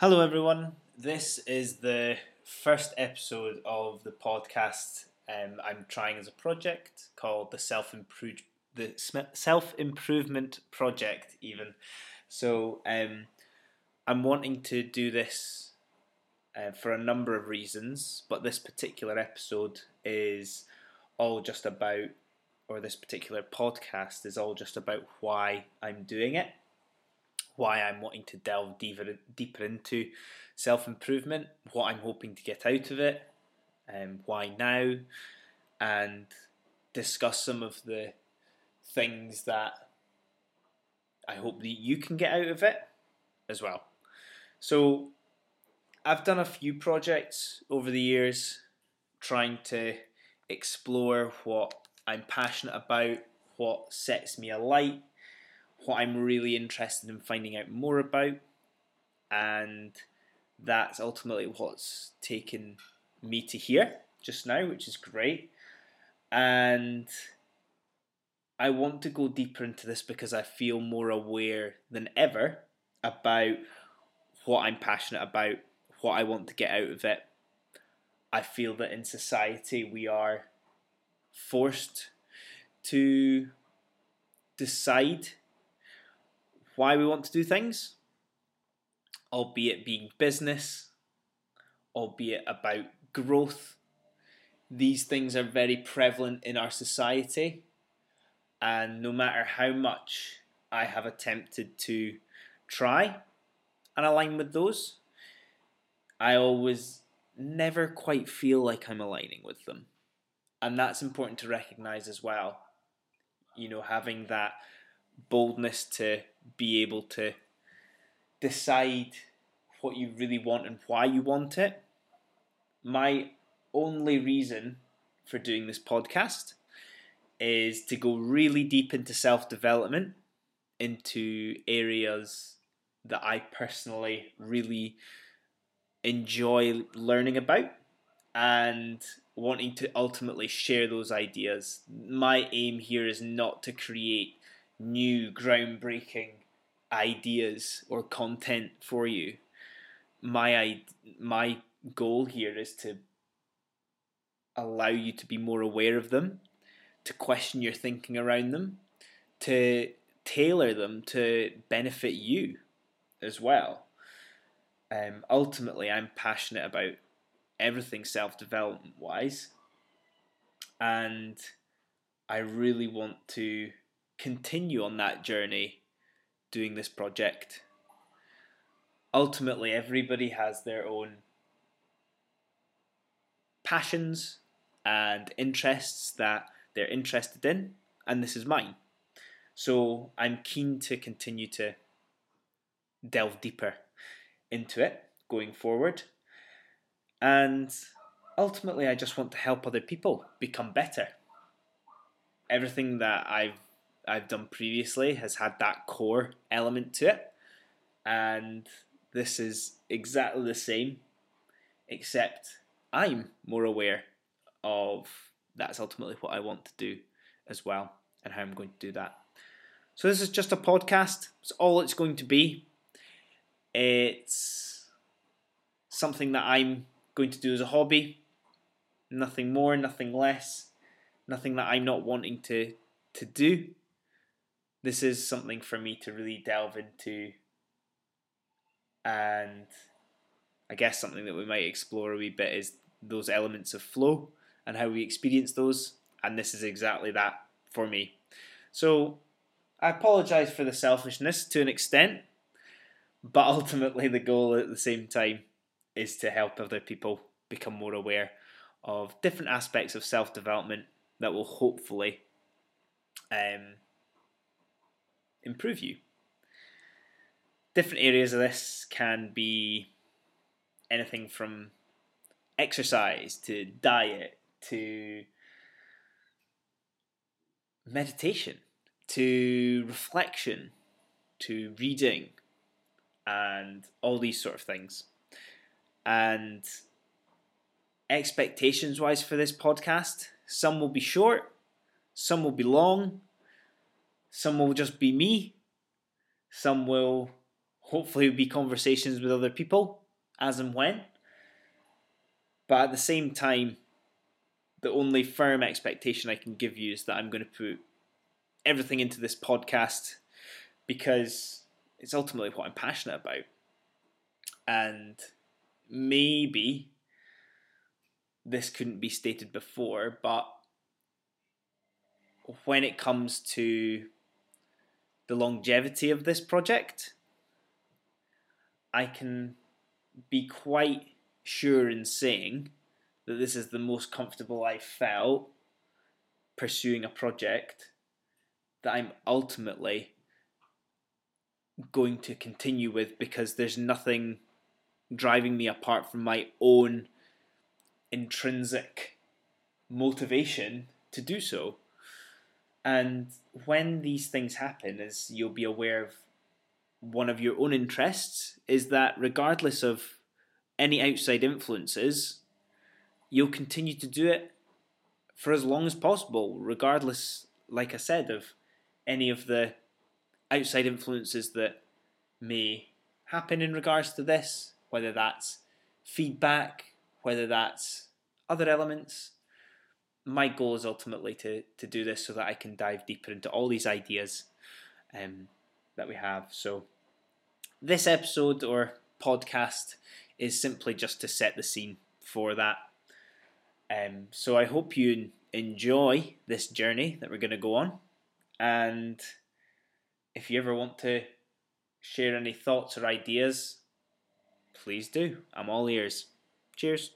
Hello, everyone. This is the first episode of the podcast um, I'm trying as a project called the Self Improve the Self Improvement Project. Even so, um, I'm wanting to do this uh, for a number of reasons, but this particular episode is all just about, or this particular podcast is all just about why I'm doing it why I'm wanting to delve deeper deeper into self improvement, what I'm hoping to get out of it, and um, why now, and discuss some of the things that I hope that you can get out of it as well. So, I've done a few projects over the years trying to explore what I'm passionate about, what sets me alight, what I'm really interested in finding out more about, and that's ultimately what's taken me to here just now, which is great. And I want to go deeper into this because I feel more aware than ever about what I'm passionate about, what I want to get out of it. I feel that in society we are forced to decide why we want to do things, albeit being business, albeit about growth. These things are very prevalent in our society, and no matter how much I have attempted to try and align with those, I always never quite feel like I'm aligning with them. And that's important to recognize as well. You know, having that boldness to be able to decide what you really want and why you want it. My only reason for doing this podcast is to go really deep into self development, into areas that I personally really enjoy learning about and wanting to ultimately share those ideas. My aim here is not to create new groundbreaking ideas or content for you. My my goal here is to allow you to be more aware of them, to question your thinking around them, to tailor them to benefit you as well. Um, ultimately, I'm passionate about everything self development wise, and I really want to continue on that journey doing this project. Ultimately, everybody has their own passions and interests that they're interested in, and this is mine. So I'm keen to continue to delve deeper into it going forward. And ultimately, I just want to help other people become better. Everything that I've I've done previously has had that core element to it, and this is exactly the same, except I'm more aware of that's ultimately what I want to do as well, and how I'm going to do that. So this is just a podcast. It's all it's going to be. It's something that I'm going to do as a hobby. Nothing more, nothing less. Nothing that I'm not wanting to to do this is something for me to really delve into and I guess something that we might explore a wee bit is those elements of flow and how we experience those and this is exactly that for me. So I apologize for the selfishness to an extent, but ultimately the goal at the same time is to help other people become more aware of different aspects of self development that will hopefully um, improve you. Different areas of this can be anything from exercise to diet to meditation to reflection to reading and all these sort of things. And expectations wise for this podcast, some will be short, some will be long, some will just be me. Some will hopefully be conversations with other people as and when. But at the same time, the only firm expectation I can give you is that I'm going to put everything into this podcast because it's ultimately what I'm passionate about. And maybe this couldn't be stated before, but when it comes to the longevity of this project, I can be quite sure in saying that this is the most comfortable I've felt pursuing a project that I'm ultimately going to continue with because there's nothing driving me apart from my own intrinsic motivation to do so. And when these things happen, as you'll be aware of, one of your own interests is that regardless of any outside influences, you'll continue to do it for as long as possible, regardless, like I said, of any of the outside influences that may happen in regards to this, whether that's feedback, whether that's other elements. My goal is ultimately to, to do this so that I can dive deeper into all these ideas um, that we have. So, this episode or podcast is simply just to set the scene for that. Um, so, I hope you enjoy this journey that we're going to go on. And if you ever want to share any thoughts or ideas, please do. I'm all ears. Cheers.